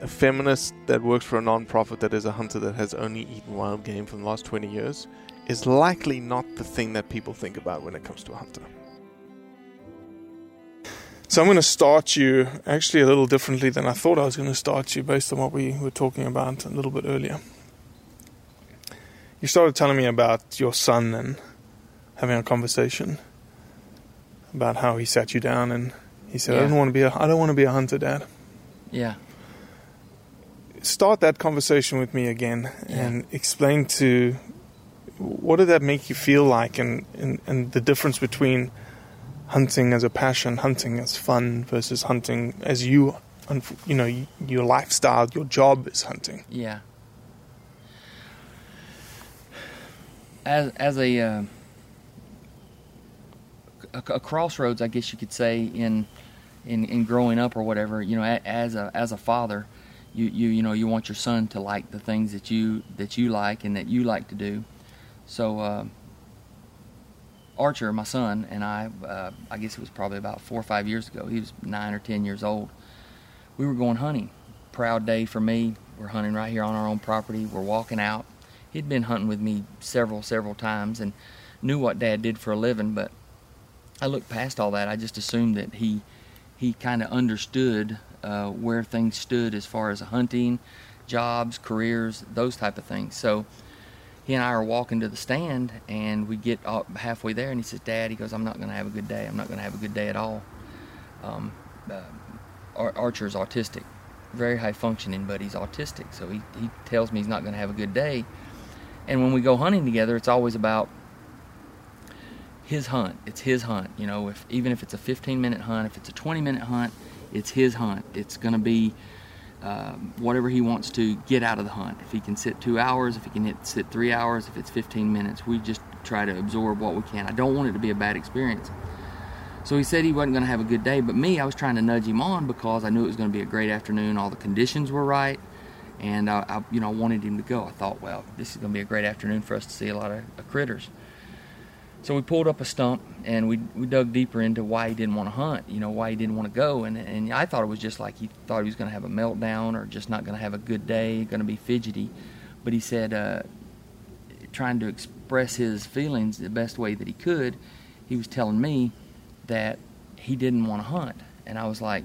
a feminist that works for a non-profit that is a hunter that has only eaten wild game for the last 20 years is likely not the thing that people think about when it comes to a hunter. So I'm going to start you actually a little differently than I thought I was going to start you based on what we were talking about a little bit earlier. You started telling me about your son and having a conversation about how he sat you down and he said, "I don't want to be a I don't want to be a hunter, Dad." Yeah. Start that conversation with me again and explain to what did that make you feel like and, and, and the difference between hunting as a passion, hunting as fun versus hunting as you, you know, your lifestyle, your job is hunting. Yeah. As as a uh, a, a crossroads, I guess you could say in in in growing up or whatever. You know, as a as a father, you you you know you want your son to like the things that you that you like and that you like to do. So. Uh, Archer, my son, and I, uh, I guess it was probably about four or five years ago. He was nine or ten years old. We were going hunting. Proud day for me. We're hunting right here on our own property. We're walking out. He'd been hunting with me several, several times and knew what Dad did for a living, but I looked past all that. I just assumed that he he kind of understood uh, where things stood as far as hunting, jobs, careers, those type of things. So he and I are walking to the stand, and we get halfway there, and he says, "Dad," he goes, "I'm not going to have a good day. I'm not going to have a good day at all." Um, uh, autistic, very high functioning, but he's autistic, so he he tells me he's not going to have a good day. And when we go hunting together, it's always about his hunt. It's his hunt. You know, if even if it's a 15 minute hunt, if it's a 20 minute hunt, it's his hunt. It's going to be um, whatever he wants to get out of the hunt. If he can sit two hours, if he can hit, sit three hours, if it's 15 minutes, we just try to absorb what we can. I don't want it to be a bad experience. So he said he wasn't going to have a good day, but me, I was trying to nudge him on because I knew it was going to be a great afternoon. All the conditions were right, and I, I you know, wanted him to go. I thought, well, this is going to be a great afternoon for us to see a lot of, of critters. So we pulled up a stump and we we dug deeper into why he didn't want to hunt. You know why he didn't want to go, and and I thought it was just like he thought he was going to have a meltdown or just not going to have a good day, going to be fidgety. But he said, uh, trying to express his feelings the best way that he could, he was telling me that he didn't want to hunt. And I was like,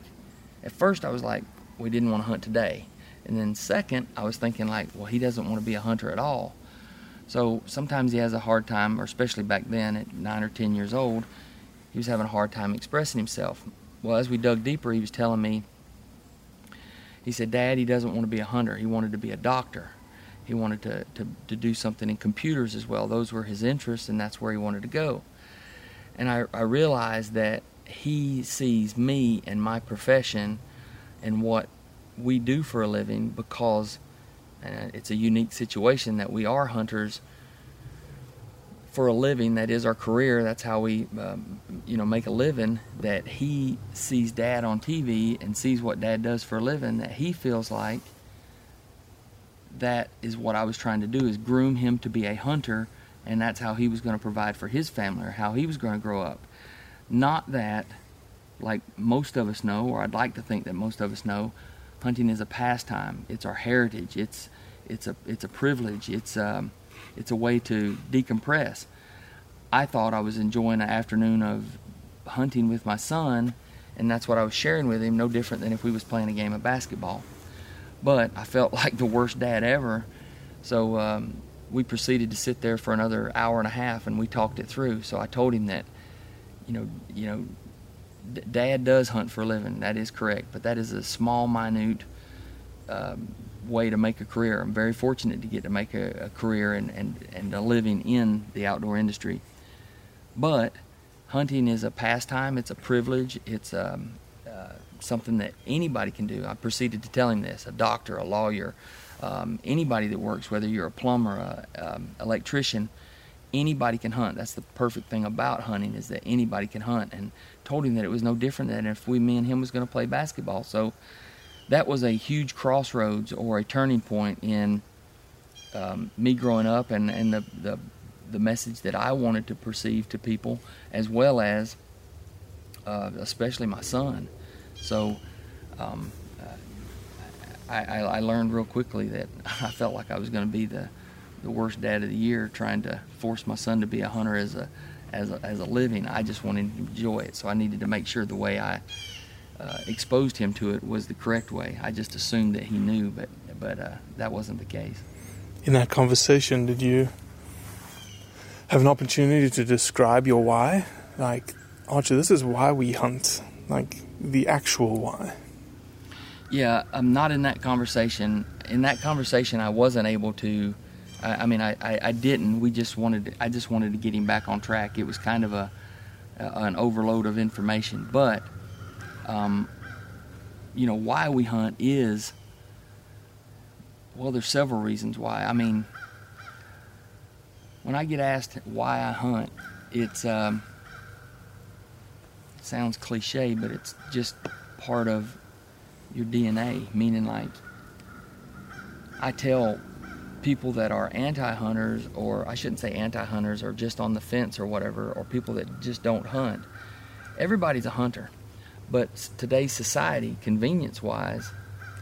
at first I was like, we didn't want to hunt today. And then second, I was thinking like, well, he doesn't want to be a hunter at all. So sometimes he has a hard time, or especially back then at nine or ten years old, he was having a hard time expressing himself. Well, as we dug deeper, he was telling me, he said, Dad, he doesn't want to be a hunter. He wanted to be a doctor. He wanted to, to, to do something in computers as well. Those were his interests, and that's where he wanted to go. And I, I realized that he sees me and my profession and what we do for a living because uh, it's a unique situation that we are hunters for a living. That is our career. That's how we, um, you know, make a living. That he sees Dad on TV and sees what Dad does for a living. That he feels like that is what I was trying to do is groom him to be a hunter, and that's how he was going to provide for his family or how he was going to grow up. Not that, like most of us know, or I'd like to think that most of us know, hunting is a pastime. It's our heritage. It's it's a it's a privilege. It's um, it's a way to decompress. I thought I was enjoying an afternoon of hunting with my son, and that's what I was sharing with him. No different than if we was playing a game of basketball. But I felt like the worst dad ever, so um, we proceeded to sit there for another hour and a half, and we talked it through. So I told him that, you know, you know, Dad does hunt for a living. That is correct, but that is a small, minute um, way to make a career. I'm very fortunate to get to make a, a career and, and, and a living in the outdoor industry. But hunting is a pastime. It's a privilege. It's um, uh, something that anybody can do. I proceeded to tell him this: a doctor, a lawyer, um, anybody that works, whether you're a plumber, a um, electrician, anybody can hunt. That's the perfect thing about hunting is that anybody can hunt. And told him that it was no different than if we, me and him, was going to play basketball. So that was a huge crossroads or a turning point in um, me growing up and, and the, the the message that I wanted to perceive to people, as well as uh, especially my son. So um, I, I, I, learned real quickly that I felt like I was going to be the, the worst dad of the year, trying to force my son to be a hunter as a as a, as a living. I just wanted to enjoy it, so I needed to make sure the way I uh, exposed him to it was the correct way. I just assumed that he knew, but but uh, that wasn't the case. In that conversation, did you have an opportunity to describe your why? Like, Archer, this is why we hunt. Like the actual why. Yeah, I'm not in that conversation. In that conversation, I wasn't able to. I, I mean, I, I, I, didn't. We just wanted. I just wanted to get him back on track. It was kind of a, a an overload of information. But, um, you know, why we hunt is. Well, there's several reasons why. I mean, when I get asked why I hunt, it's um, it sounds cliche, but it's just part of your DNA. Meaning, like, I tell people that are anti-hunters, or I shouldn't say anti-hunters, or just on the fence or whatever, or people that just don't hunt. Everybody's a hunter, but today's society, convenience-wise,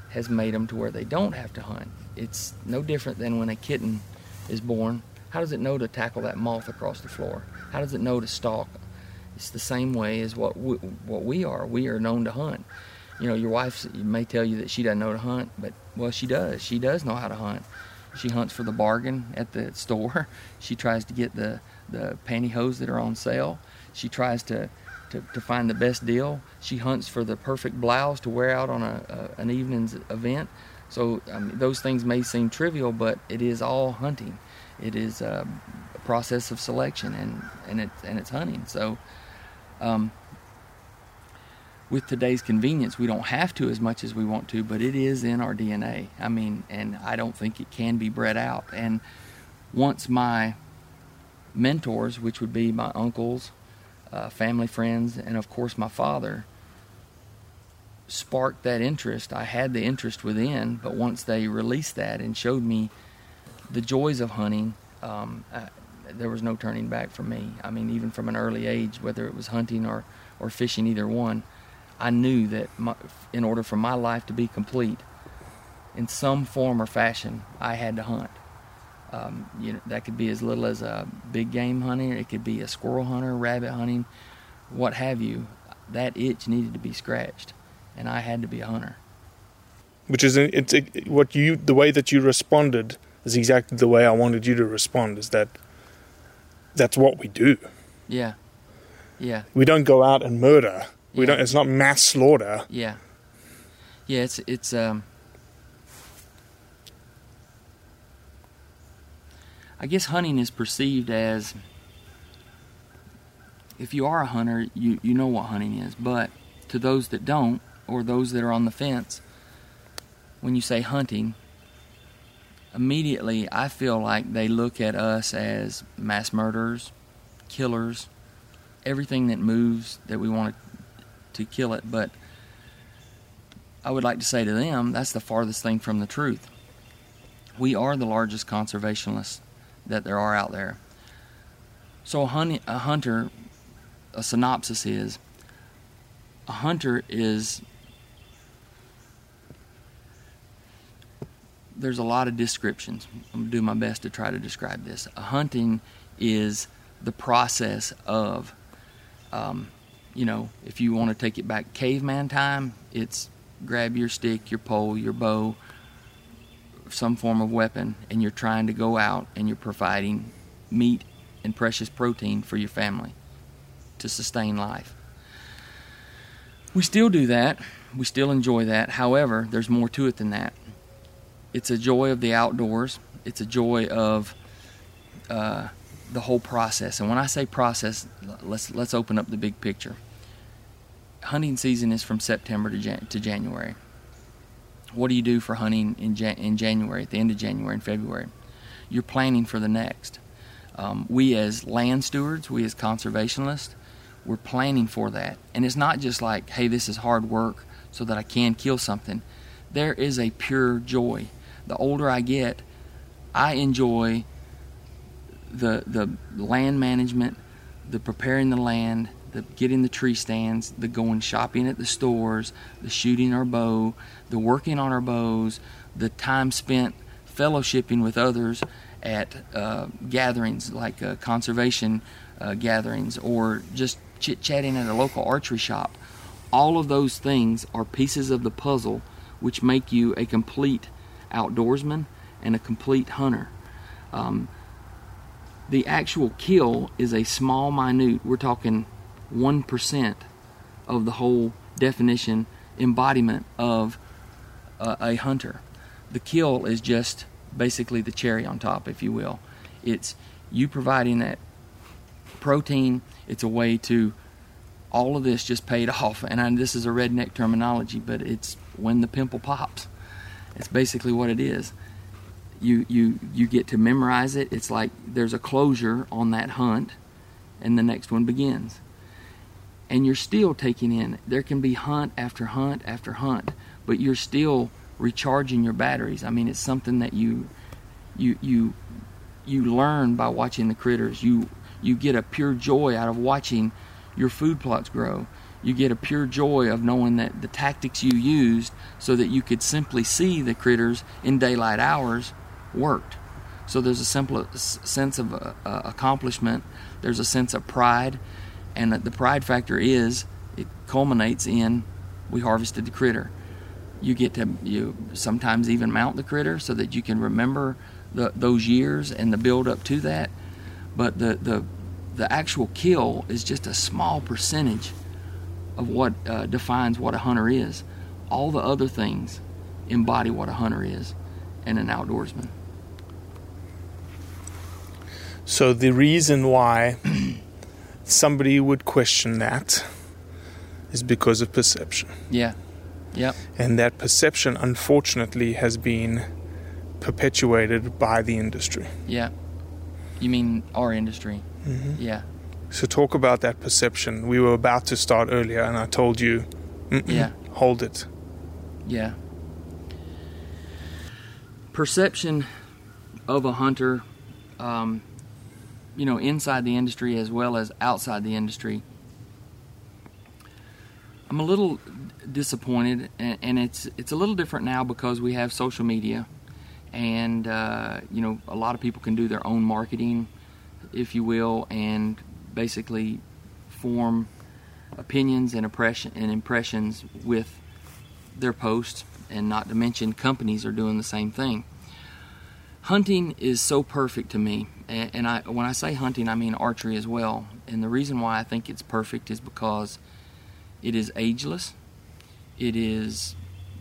has made them to where they don't have to hunt. It's no different than when a kitten is born how does it know to tackle that moth across the floor? How does it know to stalk? It's the same way as what we, what we are. We are known to hunt. You know, your wife may tell you that she doesn't know to hunt, but well, she does. She does know how to hunt. She hunts for the bargain at the store. She tries to get the the pantyhose that are on sale. She tries to to, to find the best deal. She hunts for the perfect blouse to wear out on a, a an evening's event. So I mean, those things may seem trivial, but it is all hunting it is a process of selection and and it and it's hunting. So. Um, with today's convenience, we don't have to as much as we want to, but it is in our DNA. I mean, and I don't think it can be bred out. And once my mentors, which would be my uncles, uh, family friends, and of course my father, sparked that interest, I had the interest within, but once they released that and showed me the joys of hunting, um, I, there was no turning back for me. I mean, even from an early age, whether it was hunting or, or fishing, either one, I knew that my, in order for my life to be complete, in some form or fashion, I had to hunt. Um, you know, that could be as little as a big game hunting. It could be a squirrel hunter, rabbit hunting, what have you. That itch needed to be scratched, and I had to be a hunter. Which is it's it, what you the way that you responded is exactly the way I wanted you to respond. Is that that's what we do. Yeah, yeah, We don't go out and murder. We don't. It's not mass slaughter. yeah, yeah. It's it's um. I guess hunting is perceived as if you are a hunter, you, you know what hunting is. But to those that don't, or those that are on the fence, when you say hunting, immediately I feel like they look at us as mass murderers, killers, everything that moves that we want to kill it. But I would like to say to them, that's the farthest thing from the truth. We are the largest conservationists that there are out there. So a, hun- a hunter, a synopsis is, a hunter is there's a lot of descriptions. I'm gonna do my best to try to describe this. A hunting is the process of, um, you know, if you want to take it back caveman time, it's grab your stick, your pole, your bow, some form of weapon, and you're trying to go out and you're providing meat and precious protein for your family to sustain life. We still do that. We still enjoy that. However, there's more to it than that. It's a joy of the outdoors. It's a joy of uh, the whole process. And when I say process, let's let's open up the big picture. Hunting season is from September to, Jan- to January. What do you do for hunting in, Jan- in January, at the end of January and February? You're planning for the next. Um, we, as land stewards, we as conservationists, we're planning for that. And it's not just like, hey, this is hard work so that I can kill something. There is a pure joy. The older I get, I enjoy the the land management, the preparing the land, the getting the tree stands, the going shopping at the stores, the shooting our bow, the working on our bows, the time spent fellowshipping with others at uh, gatherings like uh, conservation uh, gatherings or just chit chatting at a local archery shop. All of those things are pieces of the puzzle which make you a complete outdoorsman and a complete hunter. Um, the actual kill is a small, minute, we're talking 1% of the whole definition, embodiment of uh, a hunter. The kill is just basically the cherry on top, if you will. It's you providing that protein, it's a way to all of this just paid off. And I, this is a redneck terminology, but it's when the pimple pops. It's basically what it is. You you you get to memorize it. It's like there's a closure on that hunt, and the next one begins. And you're still taking in. There can be hunt after hunt after hunt, but you're still recharging your batteries. I mean, it's something that you you you you learn by watching the critters. You you get a pure joy out of watching your food plots grow. You get a pure joy of knowing that the tactics you used so that you could simply see the critters in daylight hours worked. So there's a simple sense of uh, uh, accomplishment. There's a sense of pride, and the pride factor is it culminates in we harvested the critter. You get to you sometimes even mount the critter so that you can remember the, those years and the build up to that. But the the the actual kill is just a small percentage of what uh, defines what a hunter is. All the other things embody what a hunter is and an outdoorsman. So the reason why somebody would question that is because of perception. Yeah. Yep. And that perception, unfortunately, has been perpetuated by the industry. Yeah. You mean our industry? Yeah. So, talk about that perception. We were about to start earlier, and I told you, Yeah. hold it. Yeah. Perception of a hunter, um, you know, inside the industry as well as outside the industry. I'm a little disappointed, and, it's it's a little different now because we have social media, and uh, you know a lot of people can do their own marketing, if you will, and basically form opinions and impression and impressions with their posts, and not to mention companies are doing the same thing. Hunting is so perfect to me, and, and I when I say hunting, I mean archery as well. And the reason why I think it's perfect is because it is ageless. It is,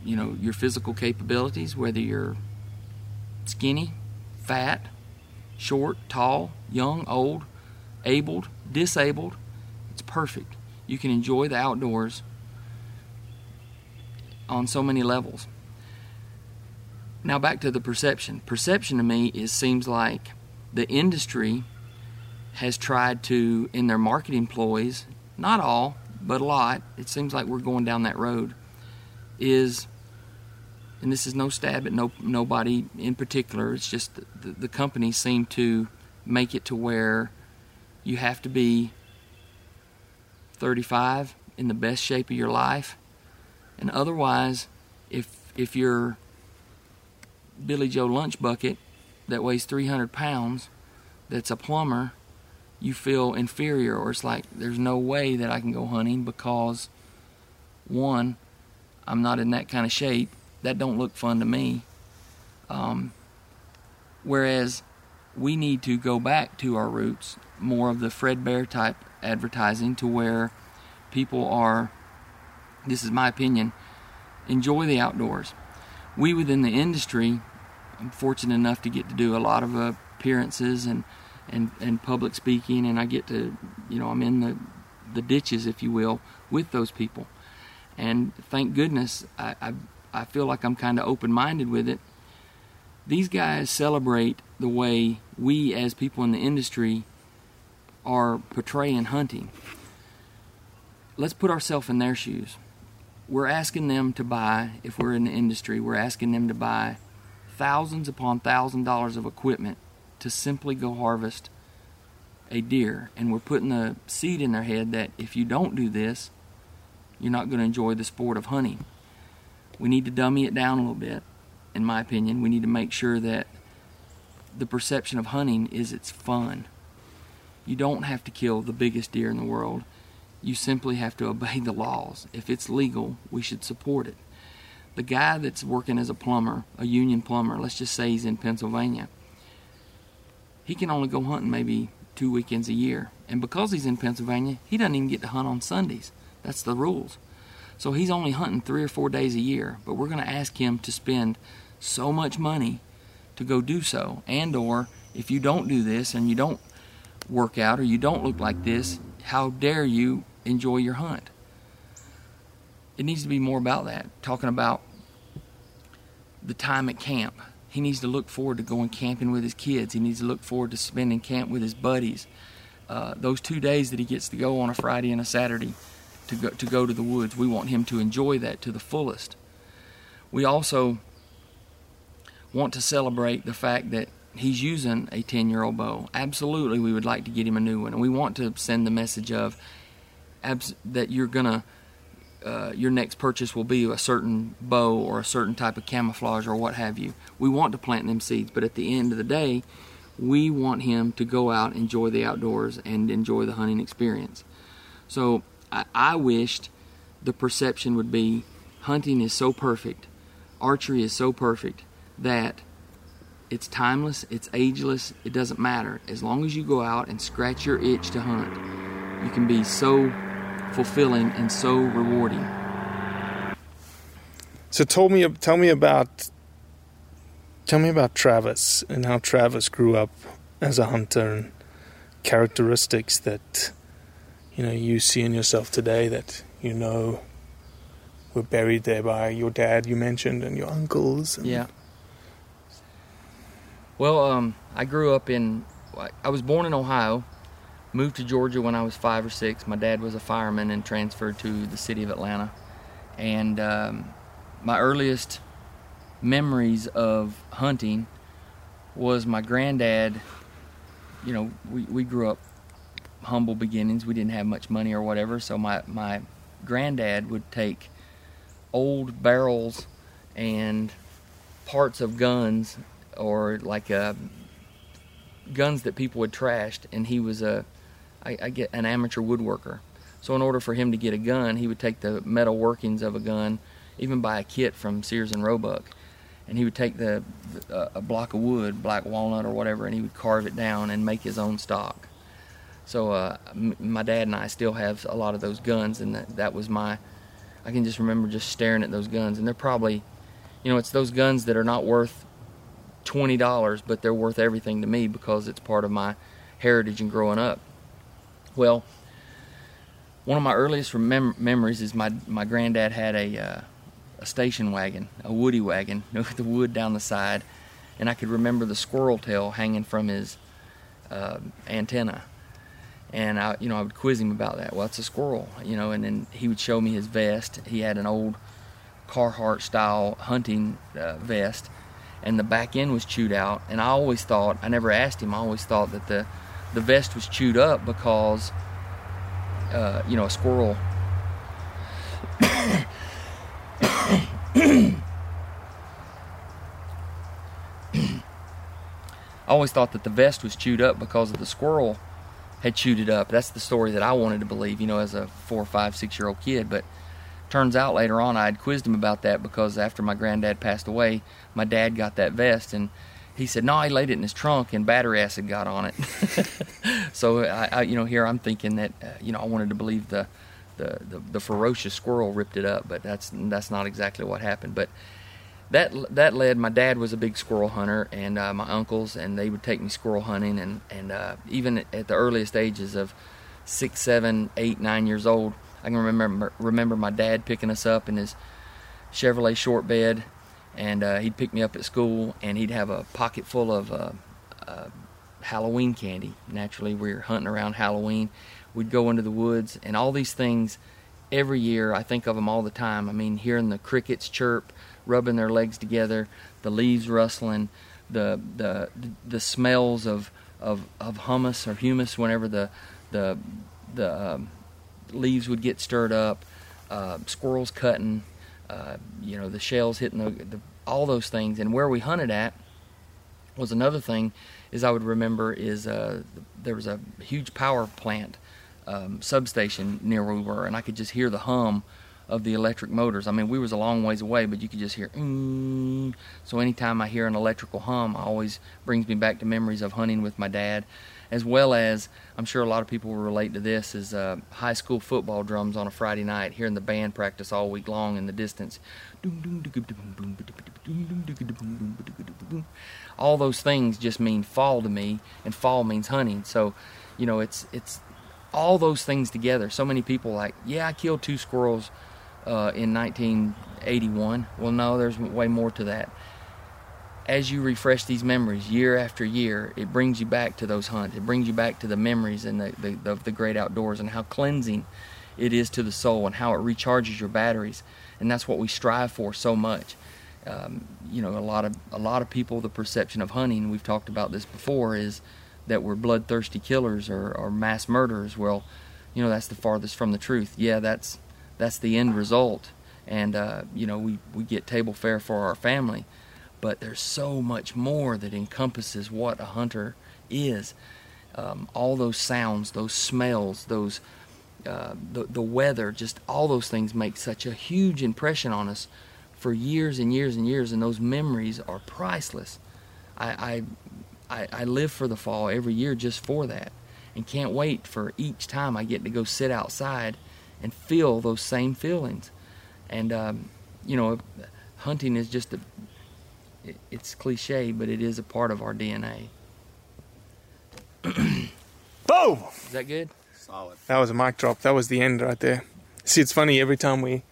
you know, your physical capabilities, whether you're skinny, fat, short, tall, young, old, abled, disabled. It's perfect. You can enjoy the outdoors on so many levels. Now back to the perception. Perception to me is seems like the industry has tried to in their marketing ploys, not all, but a lot. It seems like we're going down that road. Is and this is no stab at no nobody in particular. It's just the, the companies seem to make it to where you have to be 35 in the best shape of your life, and otherwise, if if you're Billy Joe lunch bucket that weighs 300 pounds, that's a plumber, you feel inferior, or it's like there's no way that I can go hunting because one, I'm not in that kind of shape, that don't look fun to me. Um, whereas we need to go back to our roots, more of the Fred Bear type advertising, to where people are. This is my opinion. Enjoy the outdoors. We within the industry, I'm fortunate enough to get to do a lot of appearances and and and public speaking, and I get to, you know, I'm in the the ditches, if you will, with those people. And thank goodness, I, I I feel like I'm kind of open minded with it. These guys celebrate the way we, as people in the industry, are portraying hunting. Let's put ourselves in their shoes. We're asking them to buy, if we're in the industry, we're asking them to buy thousands upon thousands of dollars of equipment to simply go harvest a deer. And we're putting the seed in their head that if you don't do this, you're not going to enjoy the sport of hunting we need to dummy it down a little bit, in my opinion. We need to make sure that the perception of hunting is it's fun. You don't have to kill the biggest deer in the world. You simply have to obey the laws. If it's legal, we should support it. The guy that's working as a plumber, a union plumber, let's just say he's in Pennsylvania, he can only go hunting maybe two weekends a year. And because he's in Pennsylvania, he doesn't even get to hunt on Sundays. That's the rules. So he's only hunting three or four days a year, but we're going to ask him to spend so much money to go do so. And or if you don't do this and you don't work out or you don't look like this, how dare you enjoy your hunt? It needs to be more about that. Talking about the time at camp. He needs to look forward to going camping with his kids. He needs to look forward to spending camp with his buddies. Uh, those two days that he gets to go on a Friday and a Saturday to go, to go to the woods. We want him to enjoy that to the fullest. We also want to celebrate the fact that he's using a 10 year old bow. Absolutely, we would like to get him a new one. And we want to send the message of that you're going to. Uh, your next purchase will be a certain bow or a certain type of camouflage or what have you. We want to plant them seeds, but at the end of the day, we want him to go out, enjoy the outdoors, and enjoy the hunting experience. So I, I wished the perception would be hunting is so perfect, archery is so perfect that it's timeless, it's ageless, it doesn't matter. As long as you go out and scratch your itch to hunt, you can be so fulfilling and so rewarding. So tell me tell me about tell me about Travis and how Travis grew up as a hunter and characteristics that you know you see in yourself today that you know were buried there by your dad you mentioned and your uncles and yeah well um, i grew up in i was born in ohio moved to georgia when i was five or six. My dad was a fireman and transferred to the city of atlanta. And um, my earliest memories of hunting was my granddad you know we, we grew up humble beginnings. We didn't have much money or whatever, so my my granddad would take old barrels and parts of guns or like uh, guns that people had trashed, and he was a I, I get an amateur woodworker. So in order for him to get a gun, he would take the metal workings of a gun, even buy a kit from Sears and Roebuck, and he would take the uh, a block of wood, black walnut or whatever, and he would carve it down and make his own stock. So uh, m- my dad and I still have a lot of those guns, and that, that was my. I can just remember just staring at those guns, and they're probably, you know, it's those guns that are not worth twenty dollars, but they're worth everything to me because it's part of my heritage and growing up. Well, one of my earliest memories is my my granddad had a uh, a station wagon, a woody wagon, with the wood down the side, and I could remember the squirrel tail hanging from his uh, antenna. And I, you know, I would quiz him about that. Well, it's a squirrel, you know, and then he would show me his vest. He had an old Carhartt style hunting uh, vest, and the back end was chewed out. And I always thought, I never asked him. I always thought that the the vest was chewed up because, uh, you know, a squirrel. I always thought that the vest was chewed up because of the squirrel had chewed it up. That's the story that I wanted to believe, you know, as a four, five, six year old kid. But turns out later on I had quizzed him about that because after my granddad passed away, my dad got that vest and he said, no, he laid it in his trunk and battery acid got on it. so I, I, you know, here I'm thinking that, uh, you know, I wanted to believe the, the, the, the ferocious squirrel ripped it up, but that's, that's not exactly what happened. But that that led my dad was a big squirrel hunter and uh, my uncles and they would take me squirrel hunting and and uh, even at the earliest ages of six seven eight nine years old i can remember remember my dad picking us up in his chevrolet short bed and uh, he'd pick me up at school and he'd have a pocket full of uh, uh, halloween candy. Naturally we were hunting around halloween. We'd go into the woods and all these things every year. I think of them all the time. I mean hearing the crickets chirp rubbing their legs together, the leaves rustling, the the the smells of of, of humus or humus whenever the the the um, leaves would get stirred up, uh, squirrels cutting, uh, you know the shells hitting the, the all those things, and where we hunted at was another thing. Is I would remember is uh, there was a huge power plant um, substation near where we were, and I could just hear the hum of the electric motors. I mean, we was a long ways away, but you could just hear. Mm. So anytime I hear an electrical hum, it always brings me back to memories of hunting with my dad, as well as I'm sure a lot of people will relate to this is uh, high school football drums on a Friday night, hearing the band practice all week long in the distance. All those things just mean fall to me, and fall means hunting. So, you know, it's it's all those things together. So many people like, yeah, I killed two squirrels uh, in 1981. Well, no, there's way more to that. As you refresh these memories year after year, it brings you back to those hunts. It brings you back to the memories and the, the, the, the great outdoors and how cleansing it is to the soul and how it recharges your batteries. And that's what we strive for so much. Um, you know, a lot of a lot of people, the perception of hunting, we've talked about this before, is that we're bloodthirsty killers or, or mass murderers. Well, you know, that's the farthest from the truth. Yeah, that's that's the end result, and uh, you know, we we get table fare for our family, but there's so much more that encompasses what a hunter is. Um, all those sounds, those smells, those uh, the the weather, just all those things make such a huge impression on us for years and years and years, and those memories are priceless. I, I, I live for the fall every year just for that, and can't wait for each time I get to go sit outside and feel those same feelings. And um, you know, hunting is just a it, it's cliche, but it is a part of our DNA. Boom! Is that good? Solid. That was a mic drop. That was the end right there. See, it's funny every time we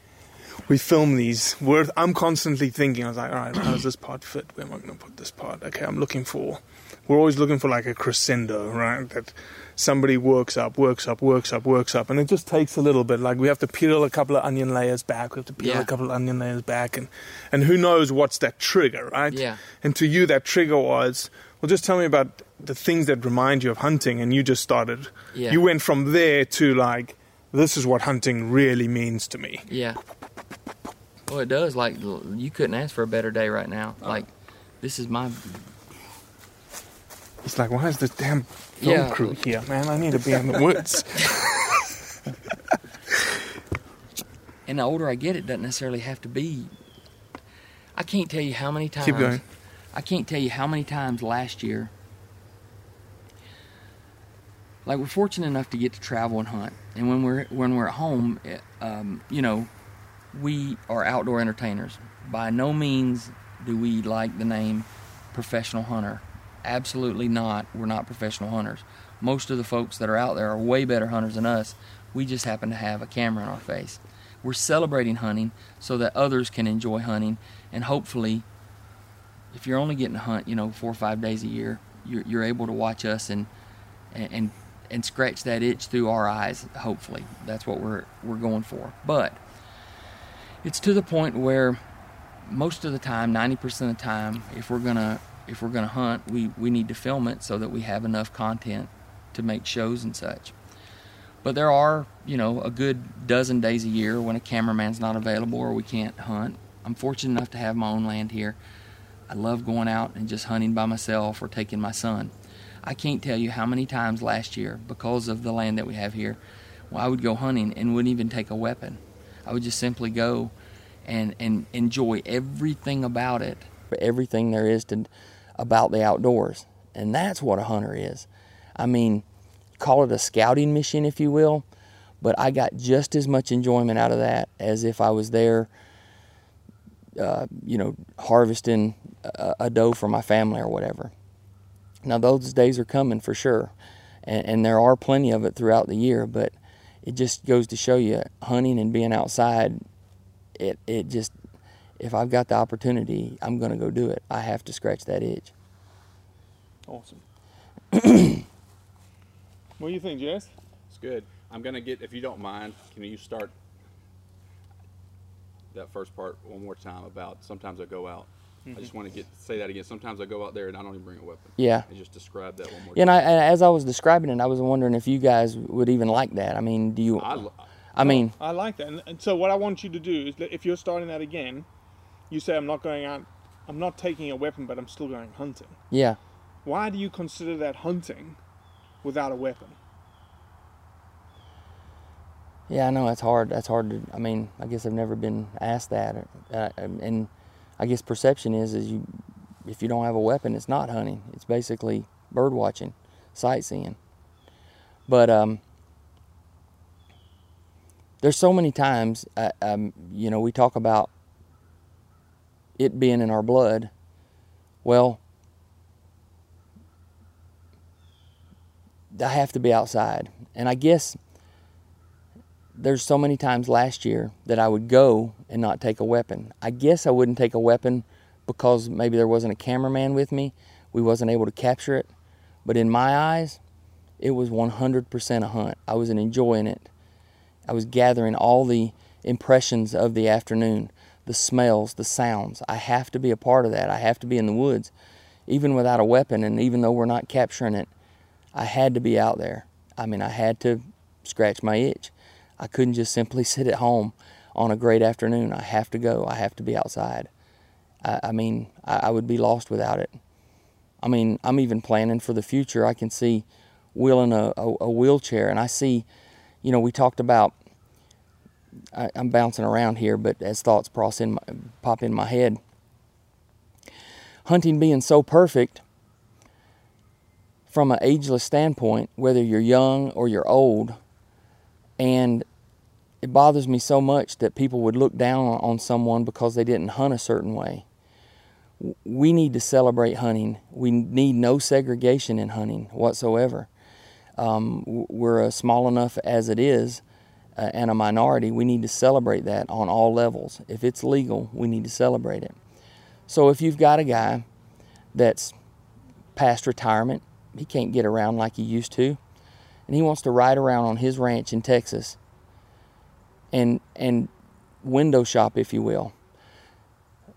we film these. We're, I'm constantly thinking. I was like, all right, how does this part fit? Where am I going to put this part? Okay, I'm looking for. We're always looking for like a crescendo, right? That somebody works up, works up, works up, works up, and it just takes a little bit. Like we have to peel a couple of onion layers back. We have to peel Yeah. a couple of onion layers back, and and who knows what's that trigger, right? Yeah. And to you, that trigger was. Well, just tell me about the things that remind you of hunting, and you just started. Yeah. You went from there to like, this is what hunting really means to me. Yeah. Well, it does. Like you couldn't ask for a better day right now. Oh. Like this is my He's like, why is this damn film Yeah. crew here, man? I need to be in the woods. and the older I get, it doesn't necessarily have to be. I can't tell you how many times. Keep going. I can't tell you how many times last year. Like we're fortunate enough to get to travel and hunt, and when we're when we're at home, um, you know, we are outdoor entertainers. By no means do we like the name professional hunter. Absolutely not. We're not professional hunters. Most of the folks that are out there are way better hunters than us. We just happen to have a camera in our face. We're celebrating hunting so that others can enjoy hunting, and hopefully, if you're only getting to hunt, you know, four or five days a year, you're, you're able to watch us and and and scratch that itch through our eyes. Hopefully, that's what we're we're going for. But it's to the point where most of the time, 90% of the time, if we're gonna if we're gonna hunt, we we need to film it so that we have enough content to make shows and such. But there are, you know, a good dozen days a year when a cameraman's not available or we can't hunt. I'm fortunate enough to have my own land here. I love going out and just hunting by myself or taking my son. I can't tell you how many times last year, because of the land that we have here, well, I would go hunting and wouldn't even take a weapon. I would just simply go and, and enjoy everything about it, everything there is to about the outdoors. And that's what a hunter is. I mean, call it a scouting mission, if you will, but I got just as much enjoyment out of that as if I was there, uh, you know, harvesting a, a doe for my family or whatever. Now, those days are coming for sure, and, and there are plenty of it throughout the year, but it just goes to show you hunting and being outside, it, it just, if I've got the opportunity, I'm going to go do it. I have to scratch that itch. awesome. what do you think, Jess? It's good. I'm gonna get, if you don't mind, can you start that first part one more time about sometimes I go out. I just mm-hmm. want to get say that again. Sometimes I go out there and I don't even bring a weapon. Yeah. And just describe that one more Yeah, and time. I, as I was describing it, I was wondering if you guys would even like that. I mean, do you? I, I mean, I like that. And, and so what I want you to do is, if you're starting that again, you say, I'm not going out, I'm not taking a weapon, but I'm still going hunting. yeah. Why do you consider that hunting without a weapon? Yeah, I know that's hard. That's hard to. I mean, I guess I've never been asked that, uh, and I guess perception is is you, if you don't have a weapon, it's not hunting. It's basically bird watching, sightseeing. But um, there's so many times, uh, um, you know, we talk about it being in our blood. Well, I have to be outside, and I guess there's so many times last year that I would go and not take a weapon. I guess I wouldn't take a weapon because maybe there wasn't a cameraman with me. We wasn't able to capture it. But in my eyes, it was 100% a hunt. I was enjoying it. I was gathering all the impressions of the afternoon, the smells, the sounds. I have to be a part of that. I have to be in the woods, even without a weapon. And even though we're not capturing it, I had to be out there. I mean, I had to scratch my itch. I couldn't just simply sit at home on a great afternoon. I have to go. I have to be outside. I, I mean, I, I would be lost without it. I mean, I'm even planning for the future. I can see wheeling a, a, a wheelchair, and I see, you know, we talked about. I, I'm bouncing around here, but as thoughts in my, pop in my head, hunting being so perfect from an ageless standpoint, whether you're young or you're old, and it bothers me so much that people would look down on someone because they didn't hunt a certain way. We need to celebrate hunting. We need no segregation in hunting whatsoever. Um, we're a small enough as it is uh, and a minority. We need to celebrate that on all levels. If it's legal, we need to celebrate it. So if you've got a guy that's past retirement, he can't get around like he used to, and he wants to ride around on his ranch in Texas and and window shop if you will.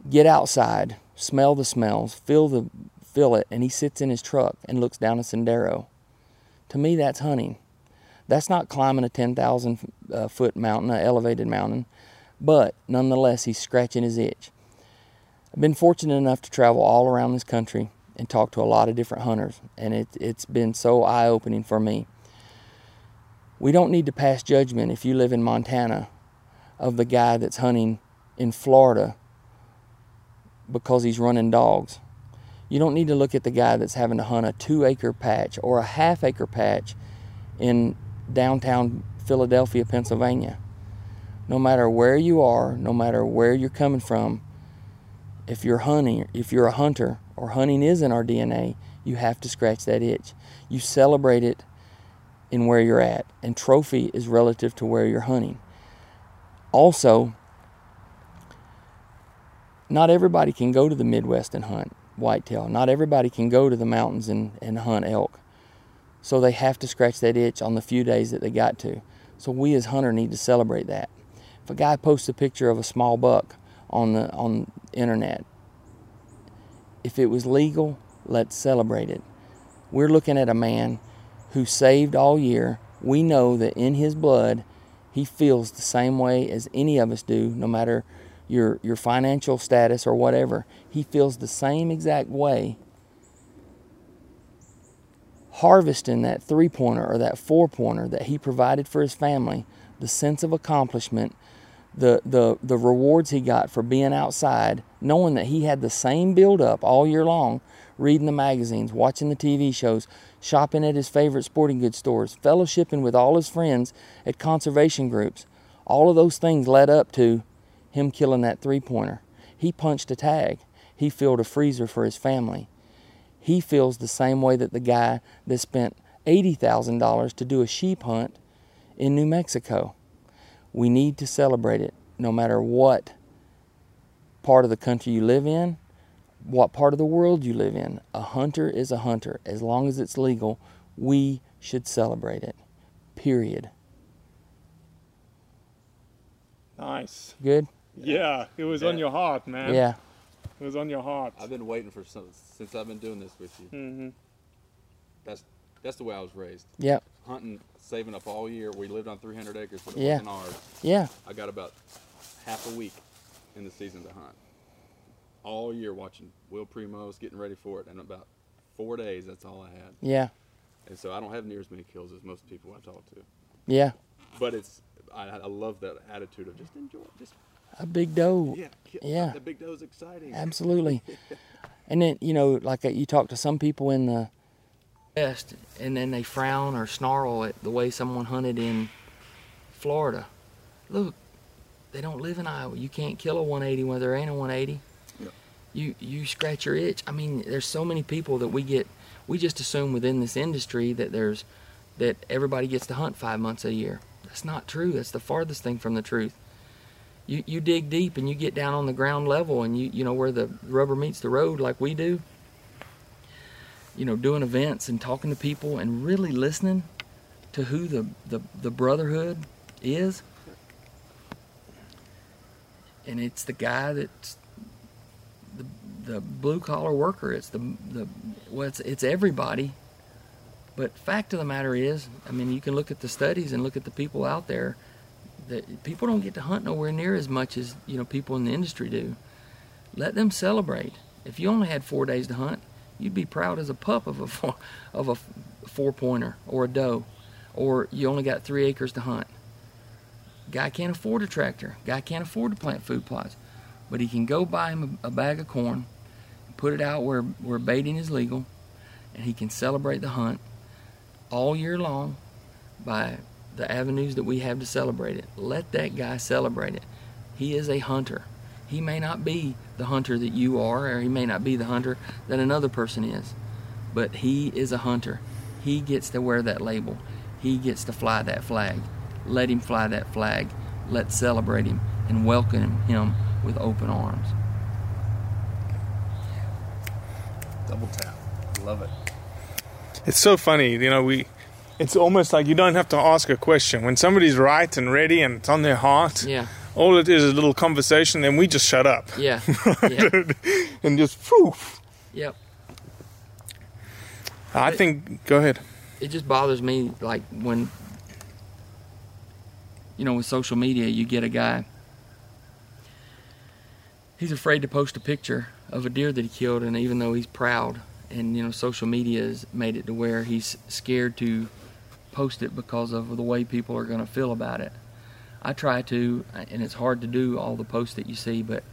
Get outside, smell the smells, feel the feel it, and he sits in his truck and looks down a sendero. To me that's hunting. That's not climbing a 10,000 uh, foot mountain, an elevated mountain, but nonetheless he's scratching his itch. I've been fortunate enough to travel all around this country and talk to a lot of different hunters, and it, it's been so eye opening for me. We don't need to pass judgment if you live in Montana of the guy that's hunting in Florida because he's running dogs. You don't need to look at the guy that's having to hunt a two acre patch or a half acre patch in downtown Philadelphia, Pennsylvania. No matter where you are, no matter where you're coming from, if you're hunting, if you're a hunter or hunting is in our DNA, you have to scratch that itch. You celebrate it in where you're at, and trophy is relative to where you're hunting. Also, not everybody can go to the Midwest and hunt whitetail. Not everybody can go to the mountains and, and hunt elk. So they have to scratch that itch on the few days that they got to. So we as hunter need to celebrate that. If a guy posts a picture of a small buck on the on internet, if it was legal, let's celebrate it. We're looking at a man who saved all year. We know that in his blood, he feels the same way as any of us do, no matter your your financial status or whatever. He feels the same exact way harvesting that three pointer or that four pointer that he provided for his family, the sense of accomplishment, the, the, the rewards he got for being outside, knowing that he had the same build up all year long, reading the magazines, watching the TV shows, shopping at his favorite sporting goods stores, fellowshipping with all his friends at conservation groups. All of those things led up to him killing that three pointer. He punched a tag. He filled a freezer for his family he feels the same way that the guy that spent $80,000 to do a sheep hunt in New Mexico. We need to celebrate it no matter what part of the country you live in, what part of the world you live in. A hunter is a hunter. As long as it's legal, we should celebrate it. Period. Nice. Good? Yeah, it was on your heart, man. Yeah. It was on your heart. I've been waiting for some since I've been doing this with you. Mm-hmm. That's that's the way I was raised. Yep. Hunting, saving up all year. We lived on 300 acres, but it Yeah. wasn't ours. Yeah. I got about half a week in the season to hunt. All year watching Will Primos, getting ready for it, and about four days, that's all I had. Yeah. And so I don't have near as many kills as most people I talk to. Yeah. But it's I, I love that attitude of just enjoy, just A big doe. yeah, Yeah. The big doe's exciting. Absolutely. and then, you know, like uh, you talk to some people in the West, and then they frown or snarl at the way someone hunted in Florida. Look, they don't live in Iowa. You can't kill a 180 when there ain't a 180. Yeah. You you scratch your itch. I mean, there's so many people that we get. We just assume within this industry that there's that everybody gets to hunt five months a year. That's not true. That's the farthest thing from the truth you, you dig deep and you get down on the ground level and you you know where the rubber meets the road like we do you know doing events and talking to people and really listening to who the the, the brotherhood is. And it's the guy that's the, the blue collar worker. It's the the well it's, it's everybody. But fact of the matter is i mean you can look at the studies and look at the people out there that people don't get to hunt nowhere near as much as you know people in the industry do. Let them celebrate. If you only had four days to hunt, you'd be proud as a pup of a four, of a four pointer or a doe, or you only got three acres to hunt. Guy can't afford a tractor. Guy can't afford to plant food plots, but he can go buy him a, a bag of corn, put it out where where baiting is legal, and he can celebrate the hunt all year long by the avenues that we have to celebrate it. Let that guy celebrate it. He is a hunter. He may not be the hunter that you are, or he may not be the hunter that another person is, but he is a hunter. He gets to wear that label. He gets to fly that flag. Let him fly that flag. Let's celebrate him and welcome him with open arms. Double tap. Love it. It's so funny, you know, we it's almost like you don't have to ask a question. When somebody's right and ready and it's on their heart, Yeah. all it is is a little conversation, then we just shut up. Yeah. Yeah. and just poof. Yep. I think go ahead. it just bothers me like when you know with social media you get a guy he's afraid to post a picture of a deer that he killed, and even though he's proud, and you know, social media has made it to where he's scared to post it because of the way people are going to feel about it. I try to, and it's hard to do all the posts that you see, but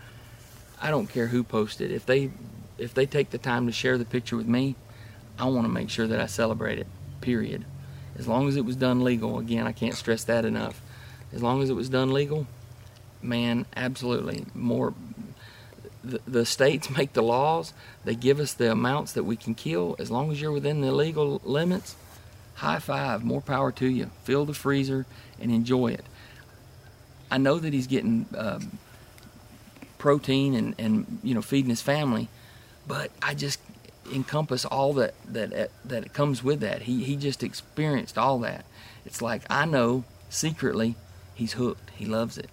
I don't care who posts it. If they if they take the time to share the picture with me, I want to make sure that I celebrate it. Period. As long as it was done legal. Again, I can't stress that enough. As long as it was done legal, man, absolutely. More the, the states make the laws. They give us the amounts that we can kill. As long as you're within the legal limits, high five. More power to you. Fill the freezer and enjoy it. I know that he's getting um, protein and, and you know feeding his family, but I just encompass all that that that comes with that. He he just experienced all that. It's like I know secretly he's hooked. He loves it.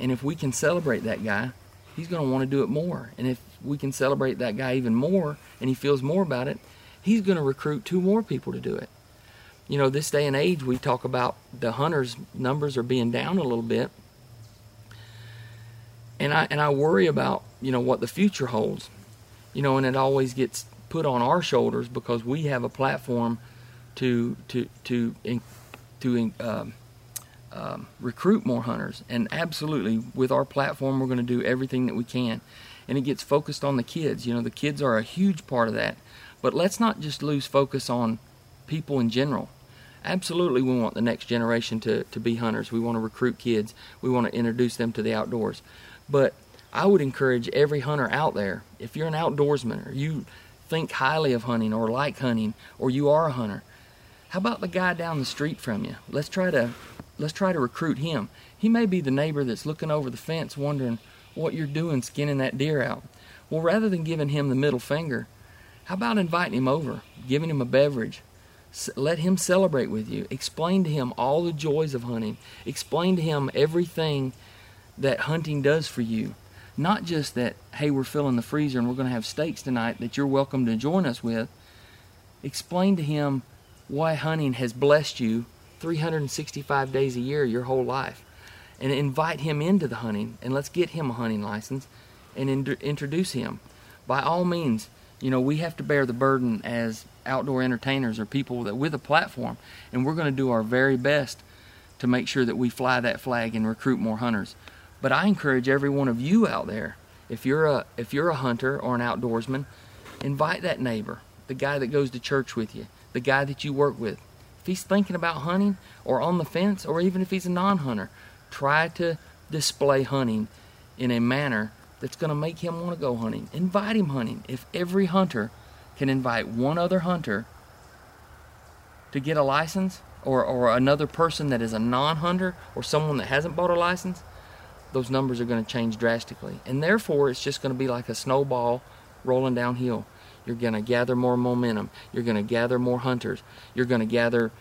And if we can celebrate that guy, he's going to want to do it more. And if we can celebrate that guy even more and he feels more about it, he's going to recruit two more people to do it. You know, this day and age, we talk about the hunters' numbers are being down a little bit. And I and I worry about, you know, what the future holds. You know, and it always gets put on our shoulders because we have a platform to to to to um, um, recruit more hunters. And absolutely, with our platform, we're going to do everything that we can. And it gets focused on the kids. You know, the kids are a huge part of that. But let's not just lose focus on people in general. Absolutely, we want the next generation to, to be hunters. We want to recruit kids. We want to introduce them to the outdoors. But I would encourage every hunter out there, if you're an outdoorsman or you think highly of hunting or like hunting or you are a hunter, how about the guy down the street from you? Let's try to let's try to recruit him. He may be the neighbor that's looking over the fence wondering what you're doing skinning that deer out. Well, rather than giving him the middle finger, how about inviting him over, giving him a beverage? Let him celebrate with you. Explain to him all the joys of hunting. Explain to him everything that hunting does for you. Not just that, hey, we're filling the freezer and we're going to have steaks tonight that you're welcome to join us with. Explain to him why hunting has blessed you 365 days a year your whole life and invite him into the hunting and let's get him a hunting license and in- introduce him by all means you know we have to bear the burden as outdoor entertainers or people that with a platform and we're going to do our very best to make sure that we fly that flag and recruit more hunters. But i encourage every one of you out there if you're a if you're a hunter or an outdoorsman invite that neighbor the guy that goes to church with you the guy that you work with. If he's thinking about hunting or on the fence, or even if he's a non hunter, try to display hunting in a manner that's going to make him want to go hunting. Invite him hunting. If every hunter can invite one other hunter to get a license, or, or another person that is a non hunter, or someone that hasn't bought a license, those numbers are going to change drastically. And therefore, it's just going to be like a snowball rolling downhill. You're going to gather more momentum. You're going to gather more hunters. You're going to gather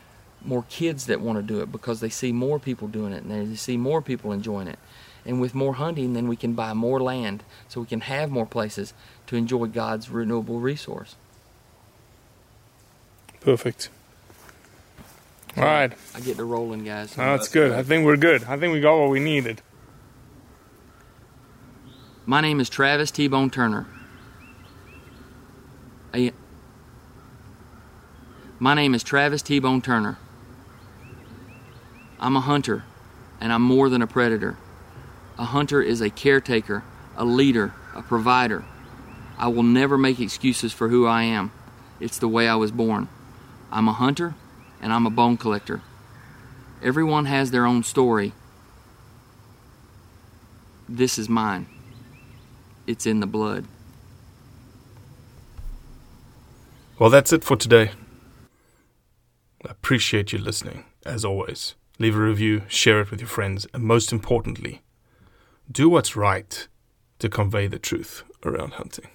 more kids that want to do it because they see more people doing it and they see more people enjoying it. And with more hunting, then we can buy more land so we can have more places to enjoy God's renewable resource. Perfect. All right. I get to rolling, guys. Oh, that's good. I think we're good. I think we got what we needed. My name is Travis T Bone Turner. My name is Travis T Bone Turner. I'm a hunter, and I'm more than a predator. A hunter is a caretaker, a leader, a provider. I will never make excuses for who I am. It's the way I was born. I'm a hunter, and I'm a bone collector. Everyone has their own story. This is mine. It's in the blood. Well, that's it for today. I appreciate you listening, as always. Leave a review, share it with your friends, and most importantly, do what's right to convey the truth around hunting.